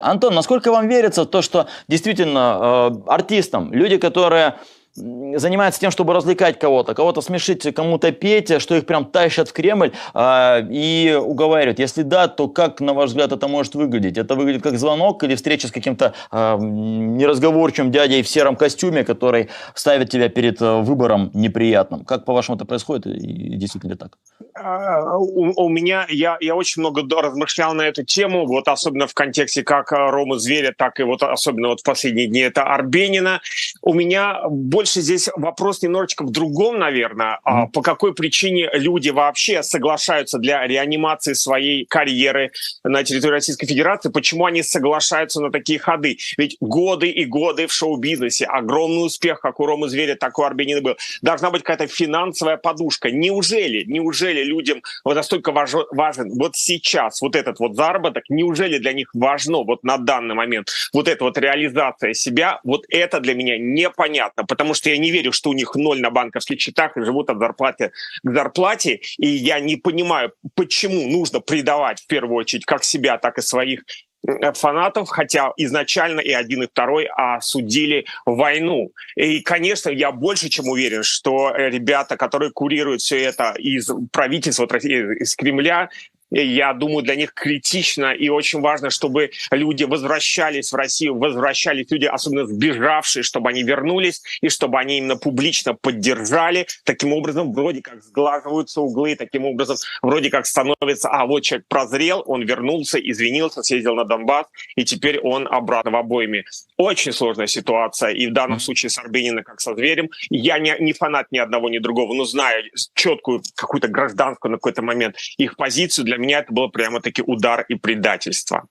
Антон, насколько вам верится то, что действительно э, артистам, люди, которые занимается тем, чтобы развлекать кого-то, кого-то смешить, кому-то петь, что их прям тащат в Кремль э, и уговаривают. Если да, то как, на ваш взгляд, это может выглядеть? Это выглядит как звонок или встреча с каким-то э, неразговорчивым дядей в сером костюме, который ставит тебя перед э, выбором неприятным? Как, по-вашему, это происходит и действительно ли так? А, у, у меня, я, я очень много размышлял на эту тему, вот особенно в контексте как Рома Зверя, так и вот особенно вот в последние дни это Арбенина. У меня больше здесь вопрос немножечко в другом, наверное. Mm-hmm. По какой причине люди вообще соглашаются для реанимации своей карьеры на территории Российской Федерации? Почему они соглашаются на такие ходы? Ведь годы и годы в шоу-бизнесе, огромный успех, как у Ромы Зверя, так у Арбенина был. Должна быть какая-то финансовая подушка. Неужели, неужели людям вот настолько важен, важен вот сейчас вот этот вот заработок? Неужели для них важно вот на данный момент вот эта вот реализация себя? Вот это для меня непонятно, потому потому что я не верю, что у них ноль на банковских счетах и живут от зарплаты к зарплате. И я не понимаю, почему нужно предавать в первую очередь как себя, так и своих э, фанатов, хотя изначально и один, и второй осудили войну. И, конечно, я больше чем уверен, что ребята, которые курируют все это из правительства, из Кремля, я думаю, для них критично и очень важно, чтобы люди возвращались в Россию, возвращались люди, особенно сбежавшие, чтобы они вернулись и чтобы они именно публично поддержали. Таким образом, вроде как сглаживаются углы, таким образом, вроде как становится, а вот человек прозрел, он вернулся, извинился, съездил на Донбасс, и теперь он обратно в обоими. Очень сложная ситуация, и в данном случае с Арбениным, как со Зверем. Я не, не фанат ни одного, ни другого, но знаю четкую какую-то гражданскую на какой-то момент их позицию. Для меня это было прямо-таки удар и предательство.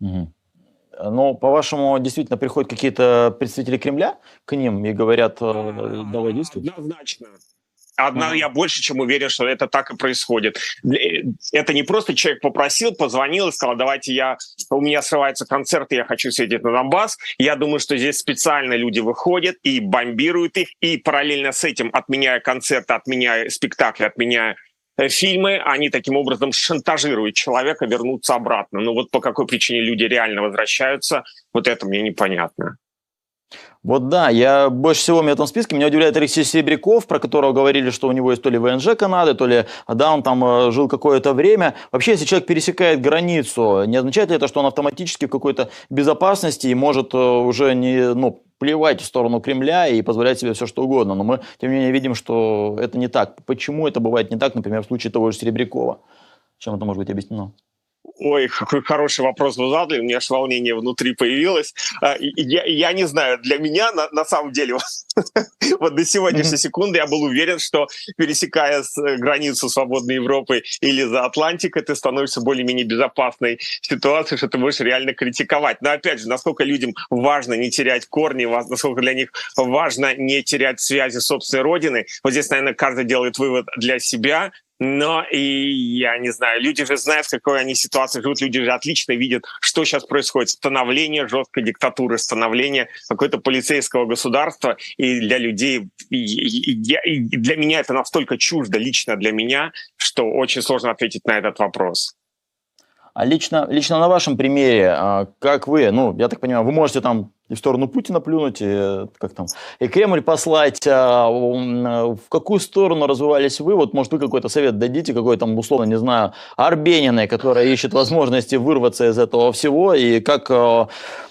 Угу. Ну, по-вашему, действительно приходят какие-то представители Кремля к ним и говорят, э, давай действуй? Однозначно. Одна, ага. я больше чем уверен, что это так и происходит. Э, это не просто человек попросил, позвонил и сказал, давайте я, у меня срывается концерт, и я хочу съездить на Донбасс. Я думаю, что здесь специально люди выходят и бомбируют их, и параллельно с этим, отменяя концерты, отменяя спектакли, отменяя фильмы, они таким образом шантажируют человека вернуться обратно. Но вот по какой причине люди реально возвращаются, вот это мне непонятно. Вот да, я больше всего в этом списке меня удивляет Алексей Серебряков, про которого говорили, что у него есть то ли ВНЖ Канады, то ли да, он там э, жил какое-то время. Вообще, если человек пересекает границу, не означает ли это, что он автоматически в какой-то безопасности и может э, уже не, ну, плевать в сторону Кремля и позволять себе все что угодно. Но мы, тем не менее, видим, что это не так. Почему это бывает не так, например, в случае того же Серебрякова? Чем это может быть объяснено? Ой, какой хороший вопрос вы задали, у меня аж волнение внутри появилось. А, я, я не знаю, для меня на, на самом деле вот до сегодняшней секунды я был уверен, что пересекая э, границу свободной Европы или за Атлантикой, ты становишься более-менее безопасной ситуацией, что ты можешь реально критиковать. Но опять же, насколько людям важно не терять корни, насколько для них важно не терять связи с собственной родиной, вот здесь, наверное, каждый делает вывод для себя, но и я не знаю, люди же знают, в какой они ситуации живут, люди же отлично видят, что сейчас происходит. Становление жесткой диктатуры, становление какого-то полицейского государства. И для людей, и, для меня это настолько чуждо, лично для меня, что очень сложно ответить на этот вопрос. А лично, лично на вашем примере, а, как вы, ну, я так понимаю, вы можете там и в сторону Путина плюнуть, и, как там, и Кремль послать. А, в какую сторону развивались вы? Вот, может, вы какой-то совет дадите, какой там, условно, не знаю, Арбениной, которая ищет возможности вырваться из этого всего, и как а,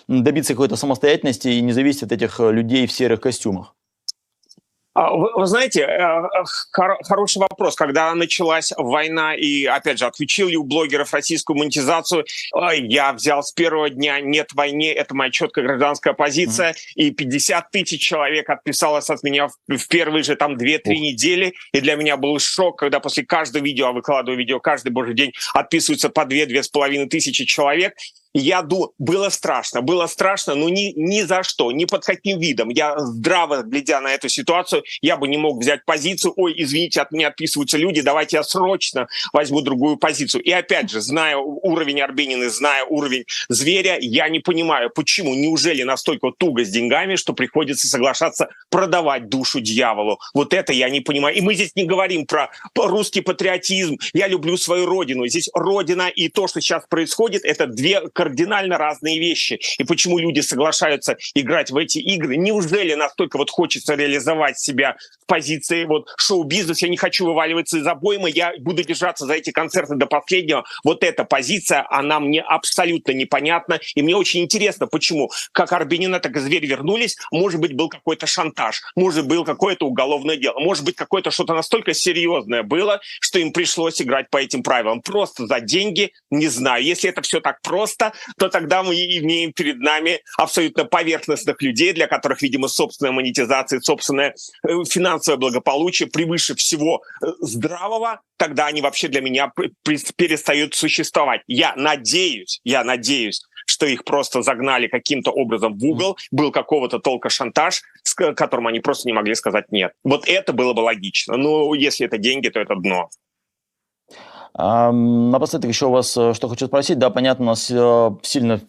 добиться какой-то самостоятельности и не зависеть от этих людей в серых костюмах? А, вы, вы знаете, э, э, хор, хороший вопрос. Когда началась война, и, опять же, отключил ли у блогеров российскую монетизацию, я взял с первого дня «нет войне», это моя четкая гражданская позиция, mm-hmm. и 50 тысяч человек отписалось от меня в, в первые же там 2-3 uh-huh. недели, и для меня был шок, когда после каждого видео, а выкладываю видео каждый божий день, отписываются по 2-2,5 тысячи человек, я думаю, было страшно, было страшно, но ни, ни за что, ни под каким видом. Я здраво, глядя на эту ситуацию, я бы не мог взять позицию, ой, извините, от меня отписываются люди, давайте я срочно возьму другую позицию. И опять же, зная уровень Арбенины, зная уровень зверя, я не понимаю, почему, неужели настолько туго с деньгами, что приходится соглашаться продавать душу дьяволу. Вот это я не понимаю. И мы здесь не говорим про русский патриотизм, я люблю свою родину. Здесь родина и то, что сейчас происходит, это две кардинально разные вещи. И почему люди соглашаются играть в эти игры? Неужели настолько вот хочется реализовать себя в позиции вот шоу-бизнес? Я не хочу вываливаться из обоймы, я буду держаться за эти концерты до последнего. Вот эта позиция, она мне абсолютно непонятна. И мне очень интересно, почему как Арбенина, так и Зверь вернулись. Может быть, был какой-то шантаж, может, был какое-то уголовное дело, может быть, какое-то что-то настолько серьезное было, что им пришлось играть по этим правилам. Просто за деньги, не знаю. Если это все так просто, то тогда мы имеем перед нами абсолютно поверхностных людей, для которых, видимо, собственная монетизация, собственное э, финансовое благополучие превыше всего э, здравого, тогда они вообще для меня перестают существовать. Я надеюсь, я надеюсь, что их просто загнали каким-то образом в угол, был какого-то толка шантаж, с которым они просто не могли сказать нет. Вот это было бы логично. Но если это деньги, то это дно. А, напоследок еще у вас э, что хочу спросить. Да, понятно, у нас э, сильно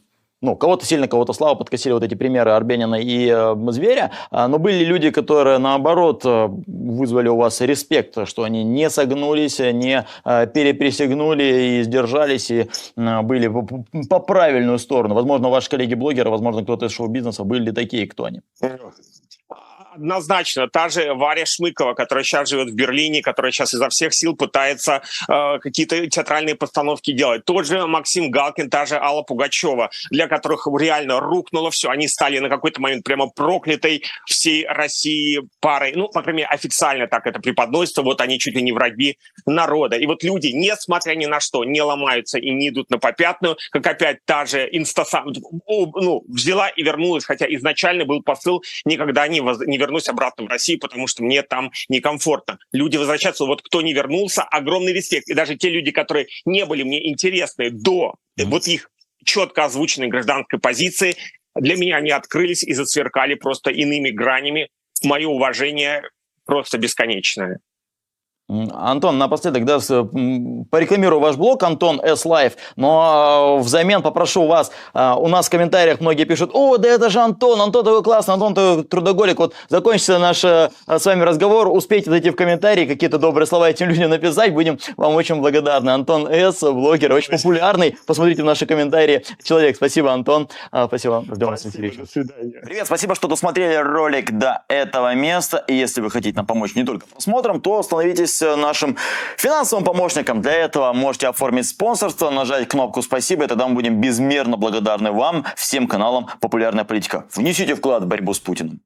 ну, кого-то сильно, кого-то слабо подкосили вот эти примеры Арбенина и э, Зверя, э, но были люди, которые, наоборот, э, вызвали у вас респект, что они не согнулись, не э, переприсягнули и сдержались, и э, были по, по правильную сторону. Возможно, ваши коллеги-блогеры, возможно, кто-то из шоу-бизнеса были такие, кто они? Однозначно. Та же Варя Шмыкова, которая сейчас живет в Берлине, которая сейчас изо всех сил пытается э, какие-то театральные постановки делать. Тот же Максим Галкин, та же Алла Пугачева, для которых реально рухнуло все. Они стали на какой-то момент прямо проклятой всей России парой. Ну, по крайней мере, официально так это преподносится. Вот они чуть ли не враги народа. И вот люди, несмотря ни на что, не ломаются и не идут на попятную, как опять та же Инстасам, ну, взяла и вернулась, хотя изначально был посыл никогда не, воз, не вернусь обратно в Россию, потому что мне там некомфортно. Люди возвращаются, вот кто не вернулся, огромный респект. И даже те люди, которые не были мне интересны до mm-hmm. вот их четко озвученной гражданской позиции, для меня они открылись и засверкали просто иными гранями. Мое уважение просто бесконечное. Антон, напоследок, да, порекламирую ваш блог, Антон S Life, но а, взамен попрошу вас, а, у нас в комментариях многие пишут, о, да это же Антон, Антон такой классный, Антон такой трудоголик, вот закончится наш а, с вами разговор, успейте зайти в комментарии, какие-то добрые слова этим людям написать, будем вам очень благодарны. Антон С, блогер, очень популярный, посмотрите в наши комментарии, человек, спасибо, Антон, спасибо, ждем вас. До свидания. Привет, спасибо, что досмотрели ролик до этого места, и если вы хотите нам помочь не только просмотром, то становитесь нашим финансовым помощником. Для этого можете оформить спонсорство, нажать кнопку «Спасибо», и тогда мы будем безмерно благодарны вам, всем каналам «Популярная политика». Внесите вклад в борьбу с Путиным.